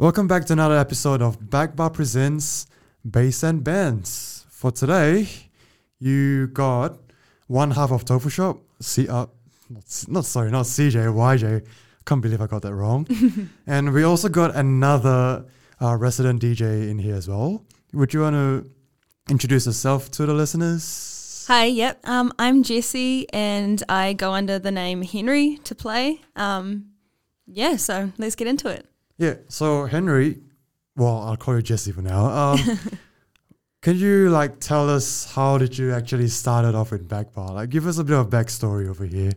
Welcome back to another episode of Backbar Presents Bass and Bands. For today, you got one half of Tofu Shop, C, uh, not, not sorry, not CJ, YJ. Can't believe I got that wrong. and we also got another uh, resident DJ in here as well. Would you want to introduce yourself to the listeners? Hi, yep. Um, I'm Jessie and I go under the name Henri to play. Um, yeah, so let's get into it. Yeah. So Henri, well, I'll call you Jessie for now. Um, can you like tell us how did you actually started off with backbar? Like, give us a bit of backstory over here.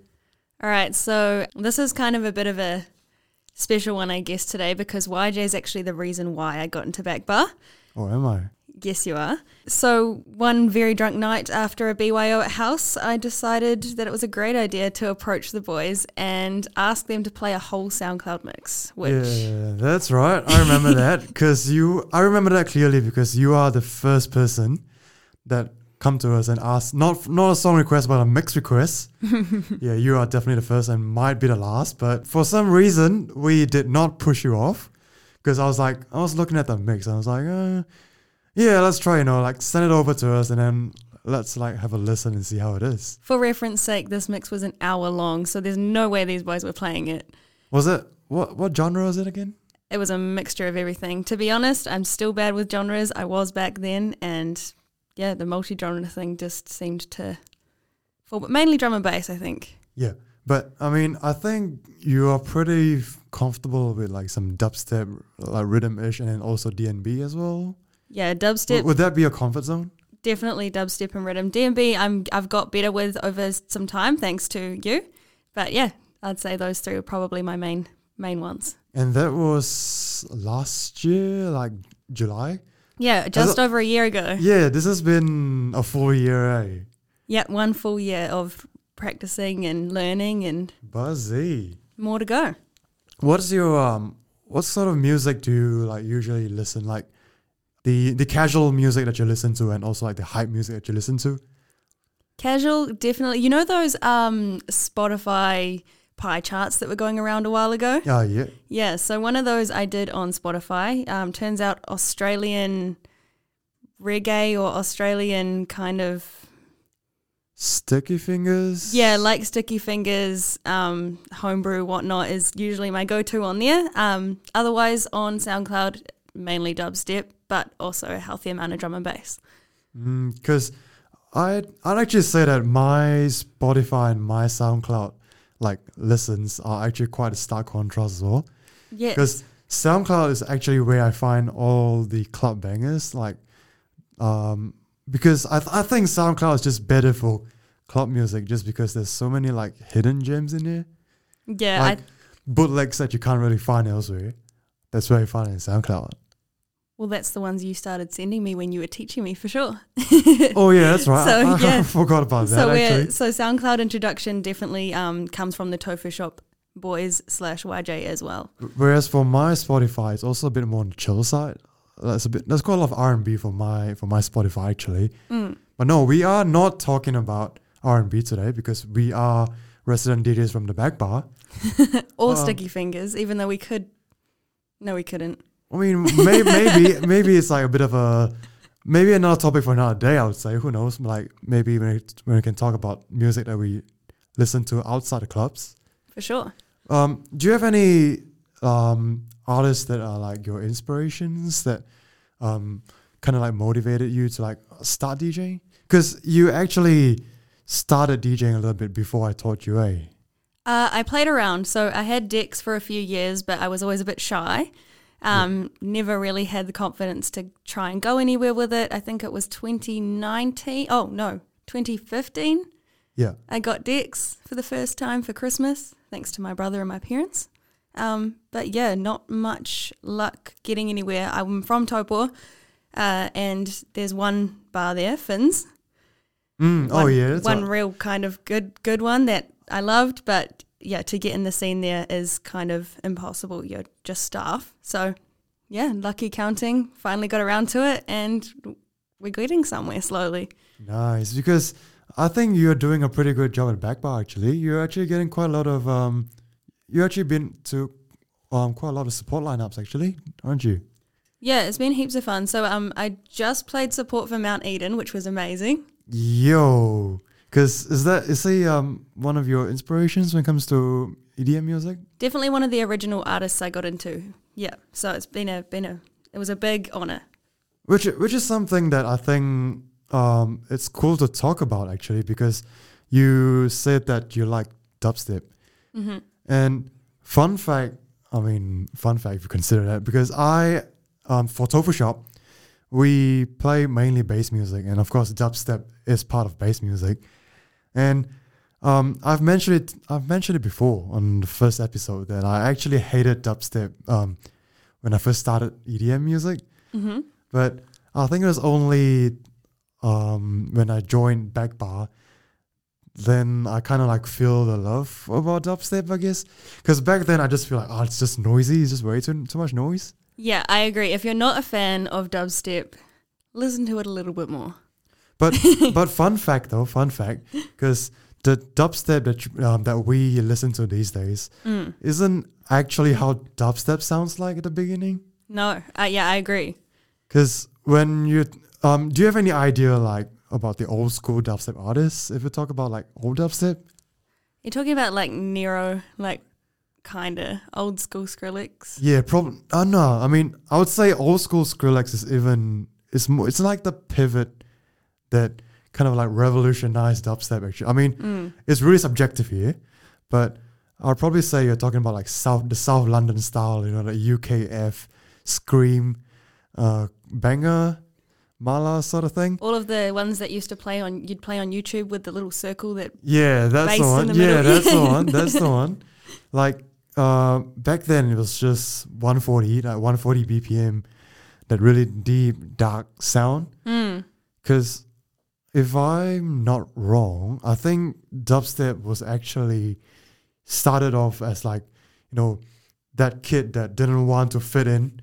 All right, so this is kind of a bit of a special one, I guess, today because YJ is actually the reason why I got into back bar. Oh, am I? Yes, you are. So, one very drunk night after a BYO at house, I decided that it was a great idea to approach the boys and ask them to play a whole SoundCloud mix, which Yeah, that's right. I remember that because you. I remember that clearly because you are the first person that come to us and ask not not a song request but a mix request. yeah, you are definitely the first and might be the last. But for some reason, we did not push you off because I was like, I was looking at the mix and I was like, uh, yeah, let's try. You know, like send it over to us and then let's like have a listen and see how it is. For reference sake, this mix was an hour long, so there's no way these boys were playing it. Was it what what genre was it again? It was a mixture of everything. To be honest, I'm still bad with genres. I was back then, and yeah, the multi-genre thing just seemed to fall, but mainly drum and bass, I think. Yeah, but I mean, I think you are pretty f- comfortable with like some dubstep, like rhythm-ish, and then also DNB as well. Yeah, dubstep, would that be a comfort zone? definitely dubstep and rhythm. DNB, I'm I've got better with over some time thanks to you, but yeah, I'd say those three are probably my main main ones. And that was last year, like July. Yeah, just over a year ago. Yeah, this has been a full year, eh? Yeah, one full year of practicing and learning and Buzzy. more to go. What's your um? What sort of music do you like usually listen? Like the the casual music that you listen to, and also like the hype music that you listen to. Casual, definitely. You know those um Spotify pie charts that were going around a while ago? Yeah, yeah. Yeah, so one of those I did on Spotify. Um, turns out Australian reggae or Australian kind of Sticky fingers. yeah, like Sticky Fingers, um, homebrew, whatnot is usually my go-to on there. Um, otherwise on SoundCloud, mainly dubstep, but also a healthy amount of drum and bass. Because I'd, I'd actually say that my Spotify and my SoundCloud like listens are actually quite a stark contrast as well. Yeah, Because SoundCloud is actually where I find all the club bangers. Like, um, because I, th- I think SoundCloud is just better for club music just because there's so many like hidden gems in there. yeah, like I, bootlegs that you can't really find elsewhere. That's where you find it in SoundCloud. Well, that's the ones you started sending me when you were teaching me for sure. oh yeah, that's right. So, I, I yeah. forgot about that so actually. we're, so SoundCloud introduction definitely um, comes from the Tofu Shop boys slash YJ as well. Whereas for my Spotify, it's also a bit more on the chill side. That's a bit. There's quite a lot of R and B for my for my Spotify actually. Mm. But no, we are not talking about R and B today because we are resident DJs from the back bar. Or Um, sticky fingers, even though we could. No, we couldn't. I mean, may, maybe maybe it's like a bit of a maybe another topic for another day. I would say. Who knows? Like maybe when we, when we can talk about music that we listen to outside the clubs. For sure. Um, do you have any um, artists that are like your inspirations that um, kind of like motivated you to like start DJing? Because you actually started DJing a little bit before I taught you, eh? Uh, I played around. So I had decks for a few years, but I was always a bit shy. Um, Never really had the confidence to try and go anywhere with it. I think it was 2019. Oh, no, 2015. Yeah. I got decks for the first time for Christmas, thanks to my brother and my parents. Um, but yeah, not much luck getting anywhere. I'm from Taupo, uh, and there's one bar there, Finn's. Mm, oh One- yeah, one right. real kind of good good one that I loved, but yeah, to get in the scene there is kind of impossible. You're just staff. So yeah, lucky counting, finally got around to it and we're getting somewhere slowly. nice because I think you're doing a pretty good job at back bar. Actually, you're actually getting quite a lot of um. You actually been to um quite a lot of support lineups actually, aren't you? Yeah, it's been heaps of fun. So um, I just played support for Mount Eden, which was amazing. Yo, because is that is he um one of your inspirations when it comes to EDM music? Definitely one of the original artists I got into. Yeah, so it's been a been a it was a big honor. Which which is something that I think um it's cool to talk about actually because you said that you like dubstep. hmm And fun fact, I mean, fun fact if you consider that, because I, um, for Tofu Shop, we play mainly bass music, and of course, dubstep is part of bass music. And um, I've mentioned it. I've mentioned it before on the first episode that I actually hated dubstep um, when I first started EDM music. hmm But I think it was only um, when I joined Backbar, then I kind of like feel the love about dubstep, I guess. Because back then I just feel like, oh, it's just noisy. It's just way too, too much noise. Yeah, I agree. If you're not a fan of dubstep, listen to it a little bit more. But but fun fact though, fun fact, because the dubstep that um, that we listen to these days Mm. isn't actually how dubstep sounds like at the beginning. No, uh, yeah, I agree. Because when you um, do you have any idea like about the old school dubstep artists? If we talk about like old dubstep, You're talking about like Nero, like kinda old school Skrillex. yeah, probably. Uh, no, I mean I would say old school Skrillex is even it's more. It's like the pivot that kind of like revolutionized dubstep. Actually, I mean Mm. it's really subjective here, but I'll probably say you're talking about like South the South London style, you know, the UKF Skream, uh, Benga, Mala sort of thing. All of the ones that used to play on you'd play on YouTube with the little circle that Yeah, that's the one. the yeah, that's the one. That's the one. Like uh, back then, it was just 140, like 140 BPM, that really deep, dark sound. mm, Because if I'm not wrong, I think dubstep was actually started off as like, you know, that kid that didn't want to fit in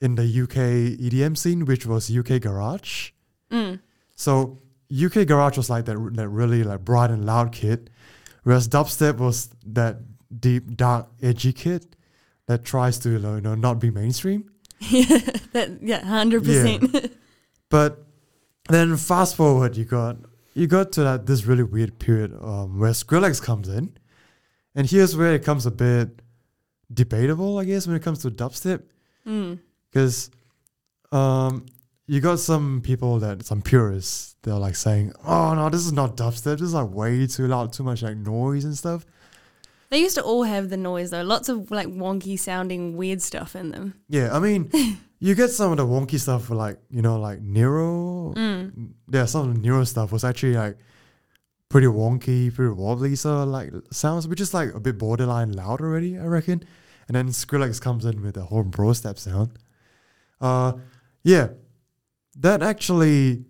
in the UK EDM scene, which was UK Garage. mm, So UK Garage was like that, that really like bright and loud kid, whereas dubstep was that deep, dark, edgy kid that tries to you know not be mainstream. that yeah, hundred percent. But then fast forward, you got you got to that this really weird period um, where Skrillex comes in, and here's where it comes a bit debatable, I guess, when it comes to dubstep, Mm. because um, you got some people that some purists they're like saying, "Oh no, this is not dubstep. This is like way too loud, too much like noise and stuff." They used to all have the noise though, lots of like wonky sounding weird stuff in them. Yeah, I mean, you get some of the wonky stuff for like you know like Nero. Mm. Yeah, some of the Nero stuff was actually like pretty wonky, pretty wobbly sort of like sounds, which is like a bit borderline loud already, I reckon. And then Skrillex comes in with the whole bro step sound. Uh, yeah, that actually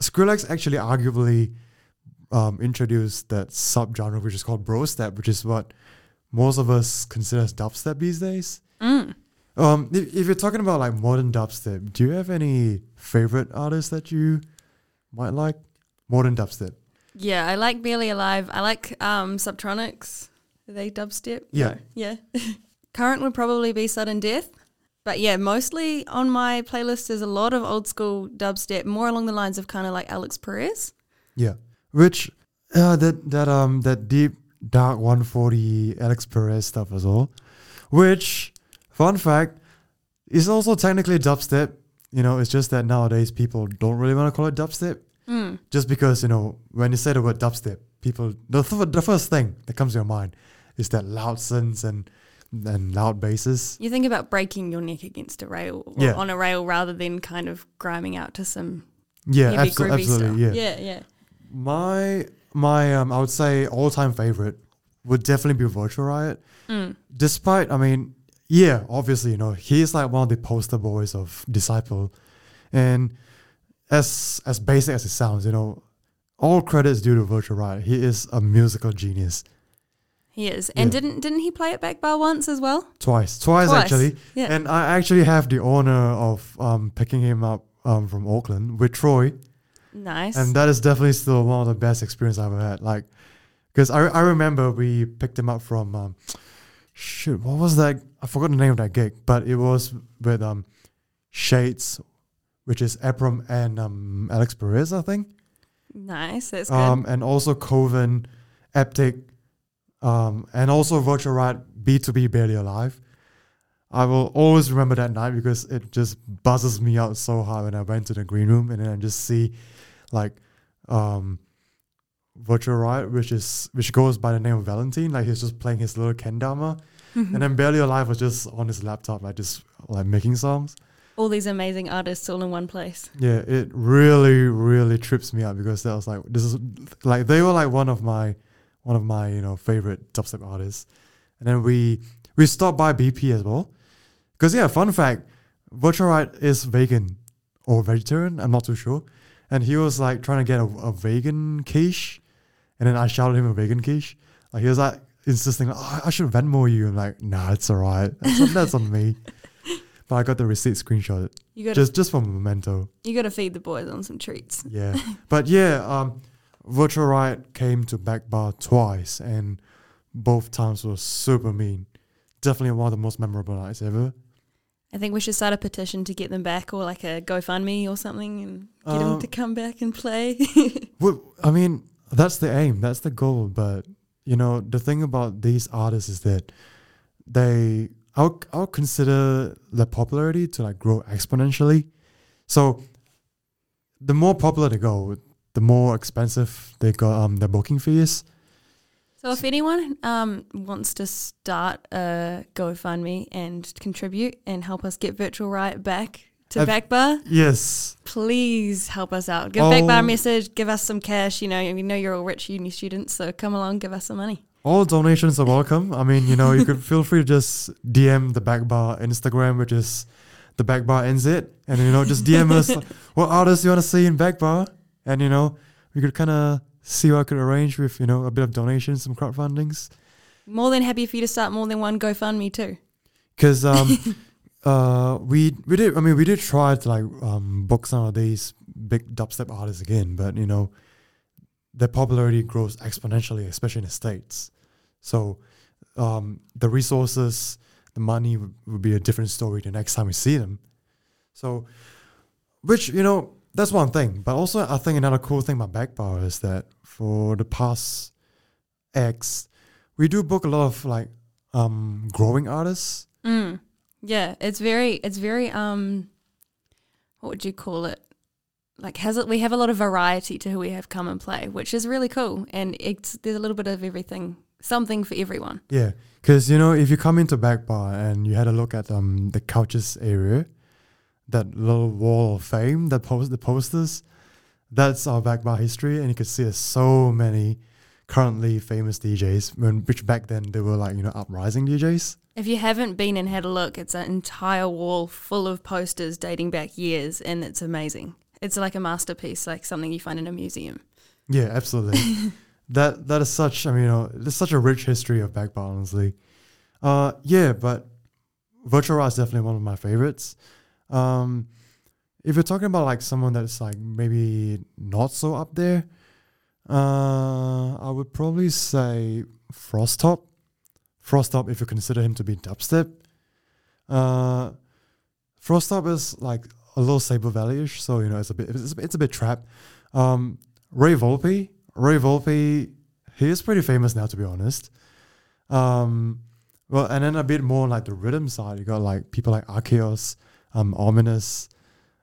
Skrillex actually arguably um, introduced that subgenre which is called bro step, which is what most of us consider as dubstep these days. Mm. Um, if, if you're talking about like modern dubstep, do you have any favorite artists that you might like? Modern dubstep. Yeah, I like Barely Alive. I like um, Subtronics. Are they dubstep? Yeah. No. Yeah. Current would probably be Sudden Death. But yeah, mostly on my playlist is a lot of old school dubstep, more along the lines of kind of like Alix Perez. Yeah. Which uh, that that um that deep dark 140 Alix Perez stuff as well. Which fun fact is also technically dubstep. You know, it's just that nowadays people don't really want to call it dubstep. Mm. Just because, you know, when you say the word dubstep, people the, th- the first thing that comes to your mind is that loud synths and and loud basses. You think about breaking your neck against a rail or Yeah. on a rail rather than kind of grinding out to some Yeah, heavy abso- groovy absolutely. stuff. Yeah. yeah, yeah. My my um I would say all time favorite would definitely be Virtual Riot. Mm. Despite I mean, yeah, obviously, you know, he's like one of the poster boys of Disciple. And as as basic as it sounds, you know, all credits due to Virtual Riot. He is a musical genius. He is. And Yeah. didn't didn't he play at Back Bar once as well? Twice. Twice, Twice, actually. yeah. And I actually have the honor of um picking him up um from Auckland with Troy. Nice. And that is definitely still one of the best experience I've ever had. Like, because I, I remember we picked him up from um, shit, what was that? I forgot the name of that gig, but it was with um Shades, which is EPROM and um Alix Perez, I think. Nice. That's good. Um, and also Coven, Eptic, um, and also Virtual Riot B2B Barely Alive. I will always remember that night because it just buzzes me out so hard when I went to the green room and then I just see like um Virtual Riot, which is which goes by the name of Valentin, like he's just playing his little kendama. Mm-hmm. and then Barely Alive was just on his laptop, like just like making songs. all these amazing artists all in one place. Yeah, it really, really trips me out because that was like this is like they were like one of my one of my you know favorite dubstep artists, and then we we stopped by BP as well, because yeah, fun fact, Virtual Riot is vegan or vegetarian, I'm not too sure, and he was like trying to get a, a vegan quiche, and then I shouted him a vegan quiche, like he was like insisting, like, oh, I should Venmo you, I'm like, nah, it's alright, that's on, that's on me. But I got the receipt screenshotted You got just just for memento. you got to feed the boys on some treats. Yeah, but yeah, um, Virtual Riot came to Back Bar twice, and both times were super mean. Definitely one of the most memorable nights ever. I think we should start a petition to get them back, or like a GoFundMe or something, and get them Um, to come back and play. Well, I mean, that's the aim, that's the goal. But you know, the thing about these artists is that they, I'll, I'll consider their popularity to like grow exponentially. So, the more popular they go, the more expensive they got Um, their booking fees. so if anyone um, wants to start a GoFundMe and contribute and help us get Virtual Riot back to Backbar, Yes, please help us out. Give Backbar Oh. a message, give us some cash. You know, we know you're all rich uni students, so come along, give us some money. All donations are welcome. I mean, you know, you could feel free to just DM the back bar Instagram, which is the back bar NZ, and you know, just DM us like, what artists you want to see in back bar, and you know, we could kind of see what I could arrange with you know a bit of donations, some crowdfundings, More than happy for you to start more than one GoFundMe too. because um, uh, we we did. I mean, we did try to like um book some of these big dubstep artists again, but you know, their popularity grows exponentially, especially in the states. So, um, the resources, the money would, would be a different story the next time we see them. So, which you know, that's one thing. But also, I think another cool thing about Backbar is that for the past X, we do book a lot of like um growing artists. Mm. Yeah, it's very, it's very, um, what would you call it? Like, has it? We have a lot of variety to who we have come and play, which is really cool. And it's there's a little bit of everything, something for everyone. Yeah, because you know, if you come into back bar and you had a look at um the couches area, that little wall of fame that post the posters, that's our back bar history, and you can see there's so many currently famous DJs. When which back then they were like you know uprising DJs. If you haven't been and had a look, it's an entire wall full of posters dating back years, and it's amazing. It's like a masterpiece, like something you find in a museum. Yeah, absolutely. that that is such. I mean, you know, there's such a rich history of back bar, honestly. Uh, yeah, but Virtual Raw is definitely one of my favorites. Um, if you're talking about like someone that's like maybe not so up there, uh, I would probably say Frosttop. Frosttop, if you consider him to be dubstep. Uh, Frosttop is like a little Saber Valley-ish, so you know it's a bit it's, it's a bit trap. Um, Ray Volpe, Ray Volpe, he is pretty famous now to be honest. Um, well, and then a bit more like the rhythm side, you got like people like Arceus, um, Aweminus,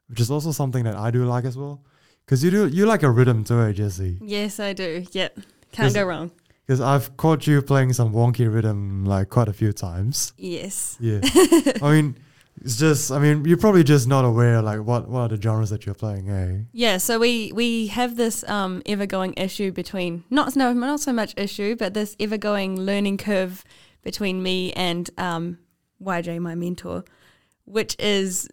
which is also something that I do like as well. Because you do you like a rhythm too, eh, Jessie? Yes, I do. Yep, can't go wrong. Because I've caught you playing some wonky rhythm like quite a few times. Yes. Yeah, I mean, it's just I mean you're probably just not aware like what what are the genres that you're playing, eh? Yeah, so we we have this um, ever going issue between not no not so much issue, but this ever going learning curve between me and um, YJ, my mentor, which is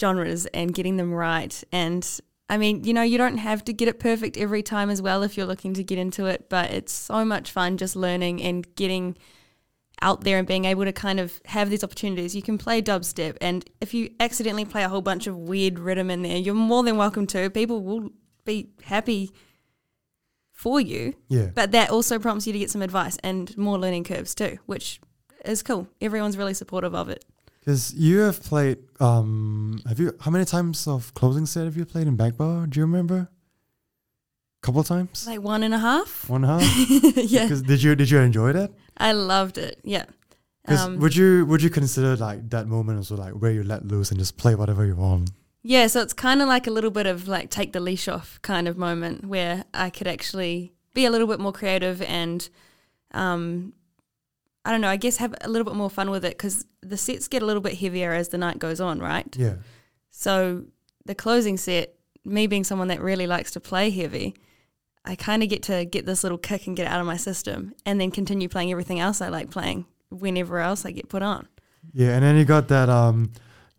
genres and getting them right. And I mean, you know, you don't have to get it perfect every time as well if you're looking to get into it, but it's so much fun just learning and getting out there and being able to kind of have these opportunities. You can play dubstep, and if you accidentally play a whole bunch of weird rhythm in there, you're more than welcome to. People will be happy for you, Yeah, but that also prompts you to get some advice and more learning curves too, which is cool. Everyone's really supportive of it. Because you have played, um, have you? How many times of closing set have you played in back bar? Do you remember? Couple times. Like one and a half. One and a half. yeah, 'Cause did you did you enjoy that? I loved it. Yeah. 'Cause Um, would you would you consider like that moment also like where you let loose and just play whatever you want? Yeah, so it's kind of like a little bit of like take the leash off kind of moment where I could actually be a little bit more creative and, um, I don't know, I guess have a little bit more fun with it because the sets get a little bit heavier as the night goes on, right? Yeah. So the closing set, me being someone that really likes to play heavy, I kind of get to get this little kick and get out of my system and then continue playing everything else I like playing whenever else I get put on. Yeah, and then you got that um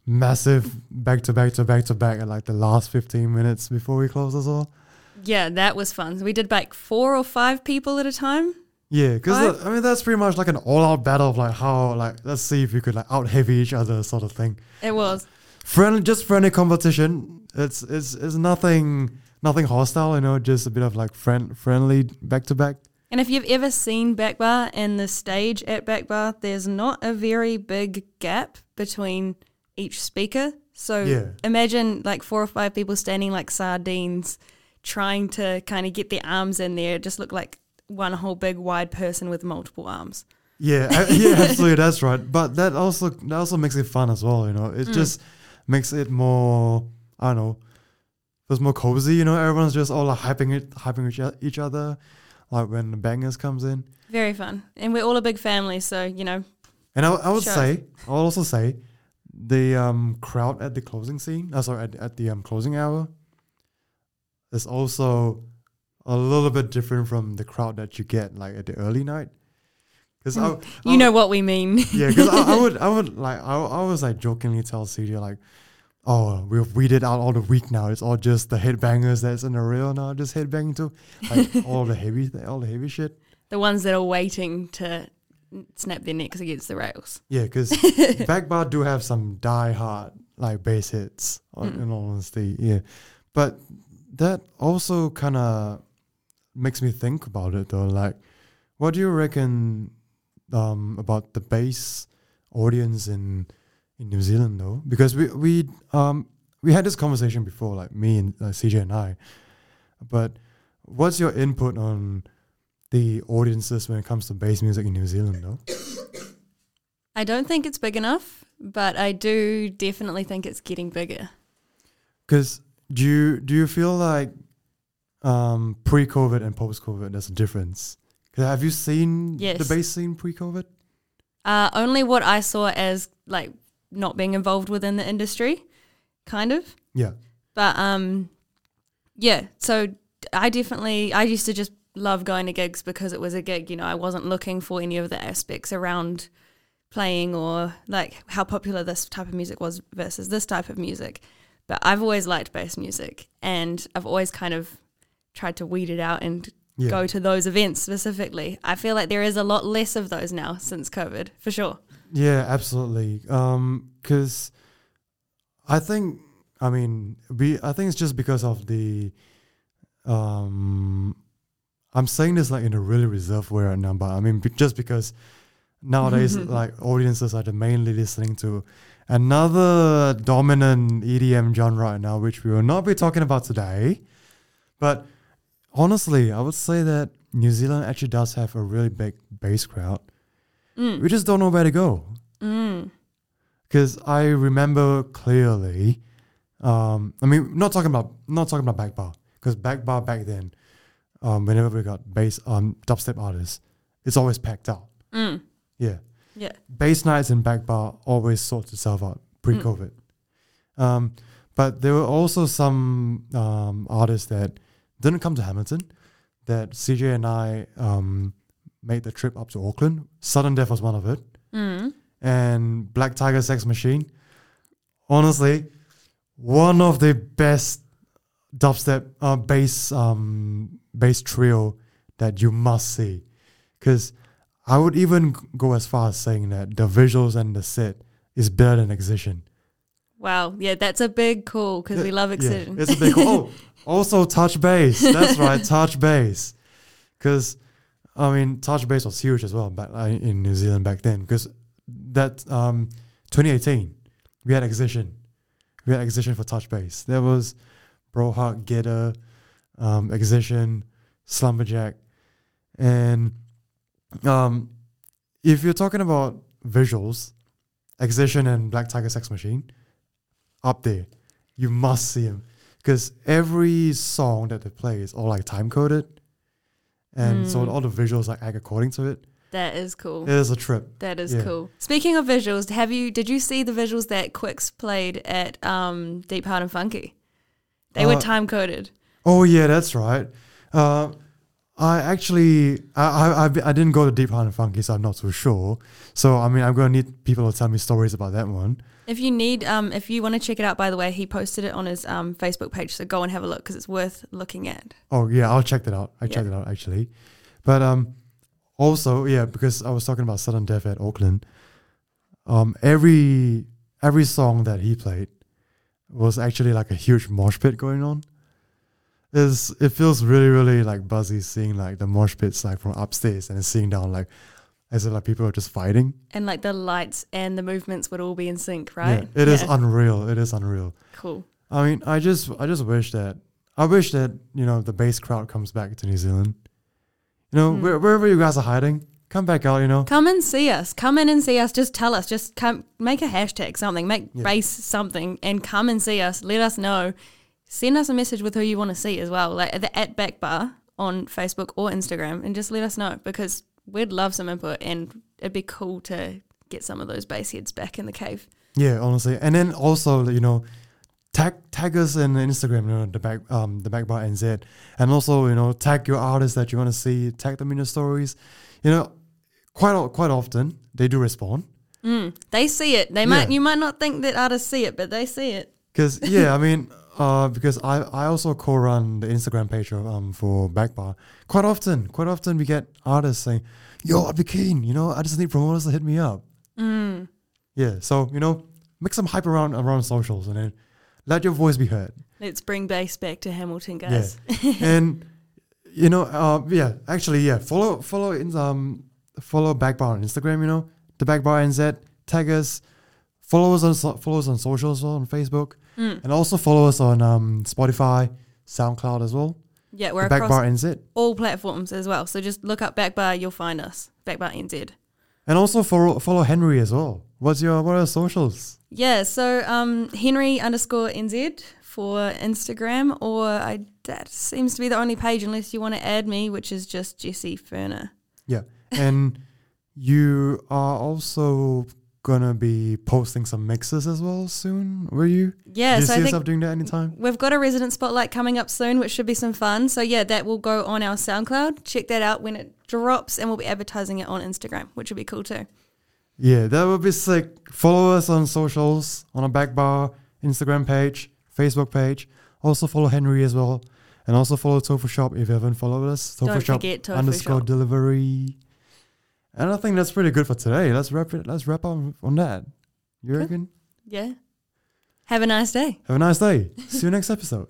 massive back to back to back to back at like the last fifteen minutes before we close as well. Yeah, that was fun. We did like four or five people at a time. Yeah, because Five? I mean that's pretty much like an all-out battle of like how like let's see if you could like out heavy each other sort of thing. It was. Friendly, just friendly competition. It's it's it's nothing nothing hostile, you know, just a bit of like friend friendly back to back. And if you've ever seen Back Bar and the stage at Back Bar, there's not a very big gap between each speaker. So Yeah. imagine like four or five people standing like sardines trying to kind of get their arms in there. It just look like one whole big wide person with multiple arms. Yeah, a- yeah, absolutely, that's right. But that also that also makes it fun as well. You know, it just makes it more. I don't know. Feels more cozy. You know, everyone's just all like hyping it, hyping each, each other. Like when the bangers comes in, Very fun. And we're all a big family, so you know, and I, I would Sure. say, I'll also say, the um crowd at the closing scene. Uh, sorry, at, at the um closing hour, is also a little bit different from the crowd that you get like at the early night. Because hmm. I, you know what we mean. yeah, because I, I would, I would like, I, I was like jokingly tell CJ like, oh, we've weeded out all the week now. It's all just the headbangers that's in the real now, just headbanging too, like all the heavy, all the heavy shit. the ones that are waiting to snap their necks against the rails. Yeah, because back bar do have some die hard like bass hits. on- In all honesty, yeah, but that also kind of makes me think about it though. Like, what do you reckon um, about the bass audience in in New Zealand though? Because we we um we had this conversation before, like me and uh, CJ and I. But what's your input on the audiences when it comes to bass music in New Zealand though? I don't think it's big enough, but I do definitely think it's getting bigger. Because do you do you feel like um, pre-COVID and post-COVID there's a difference? have you seen the Yes. bass scene pre-COVID? Uh, only what I saw as like not being involved within the industry, kind of. Yeah, But um, yeah. So I definitely I used to just love going to gigs because it was a gig. You know, I wasn't looking for any of the aspects around playing or like how popular this type of music was versus this type of music. But I've always liked bass music, and I've always kind of tried to weed it out and yeah. go to those events specifically. I feel like there is a lot less of those now since COVID, for sure. Yeah, absolutely. Um, because I think I mean we I think it's just because of the um I'm saying this like in a really reserved way right now, but I mean just because nowadays like audiences are mainly listening to another dominant EDM genre right now, which we will not be talking about today. But honestly, I would say that New Zealand actually does have a really big bass crowd. We just don't know where to go Mm. because I remember clearly. Um, I mean, not talking about not talking about back bar because back bar back then, um, whenever we got bass um dubstep artists, it's always packed out. Mm. Yeah, Yeah. bass nights in back bar always sorts itself out pre-COVID. Um, but there were also some um, artists that didn't come to Hamilton that CJ and I um, made the trip up to Auckland. Sudden Death was one of it Mm. and Black Tiger Sex Machine. Honestly, one of the best dubstep uh, bass um, bass trio that you must see. Because I would even go as far as saying that the visuals and the set is better than Excision. Wow. Yeah, that's a big call because we love Excision. Yeah, it's a big call. oh, also touch base. That's right, touch base. Because I mean, touch base was huge as well back uh, in New Zealand back then. Because that um 2018 we had Excision. We had Excision for Touch Base. There was Brohawk, Getter, um, Excision, Slumberjack, and um, if you're talking about visuals, Excision and Black Tiger Sex Machine, up there, you must see them because every song that they play is all like time coded, and so Mm. all the visuals like act according to it. That is cool. It is a trip. That is Yeah. cool. Speaking of visuals, have you did you see the visuals that Quix played at um, Deep Hard and Funky? They were Uh, time coded. Oh yeah, that's right. Uh, I actually I, I I didn't go to Deep Heart and Funky, so I'm not so sure. So I mean, I'm gonna need people to tell me stories about that one. If you need, um, if you want to check it out, by the way, he posted it on his um, Facebook page, so go and have a look because it's worth looking at. Oh yeah, I'll check that out. I Yeah. checked it out actually, but um, also yeah, because I was talking about Sudden Death at Auckland. Um, every every song that he played was actually like a huge mosh pit going on. Is it feels really really like buzzy seeing like the mosh pits like from upstairs and seeing down like as if like people are just fighting. And like the lights and the movements would all be in sync, right? Yeah, it is Yeah. unreal. It is unreal. cool. I mean, I just I just wish that I wish that you know the bass crowd comes back to New Zealand. You know, Hmm. where, wherever you guys are hiding, come back out. You know, Come and see us. Come in and see us. Just tell us. Just come, make a hashtag, something, make Yeah. base something, and come and see us. Let us know. Send us a message with who you want to see as well, like at the at back bar on Facebook or Instagram, and just let us know because we'd love some input and it'd be cool to get some of those bass heads back in the cave. yeah, honestly, and then also you know, tag tag us in Instagram, you know, the back um the back bar NZ, and also you know tag your artists that you want to see, tag them in your stories. You know, quite quite often they do respond. Mm, they see it. They might. You might not think that artists see it, but they see it. Because yeah, I mean, uh, because I I also co-run the Instagram page of, um for Backbar. Quite often, quite often we get artists saying, "Yo, I'd be keen. You know, I just need promoters to hit me up." Mm. Yeah, so you know, make some hype around around socials and then let your voice be heard. Let's bring bass back to Hamilton, guys. and you know, uh, yeah, actually, yeah, follow follow in um follow Backbar on Instagram. You know, the Backbar NZ. Tag us. Follow us on so- follow us on socials as on Facebook, Mm. and also follow us on um Spotify, SoundCloud as well. Yeah, we're the across bar NZ. all platforms as well. So just look up Backbar, you'll find us. Backbar NZ. And also follow follow Henri as well. What's your what are your socials? Yeah, so um, Henri underscore NZ for Instagram, or I that seems to be the only page unless you want to add me, which is just Jessie Ferner. Yeah. And you are also gonna be posting some mixes as well soon, were you? Yeah, Do you so see I yourself doing that anytime? we've got a resident spotlight coming up soon, which should be some fun. So yeah, that will go on our SoundCloud. Check that out when it drops, and we'll be advertising it on Instagram, which will be cool too. Yeah, that would be sick. Follow us on socials, on our back bar, Instagram page, Facebook page. Also follow Henri as well. And also follow Tofu Shop if you haven't followed us. Tofu Don't Shop forget Tofu underscore Shop. delivery. And I think that's pretty good for today. Let's wrap it let's wrap up on that. You Cool. reckon? Yeah. Have a nice day. Have a nice day. See you next episode.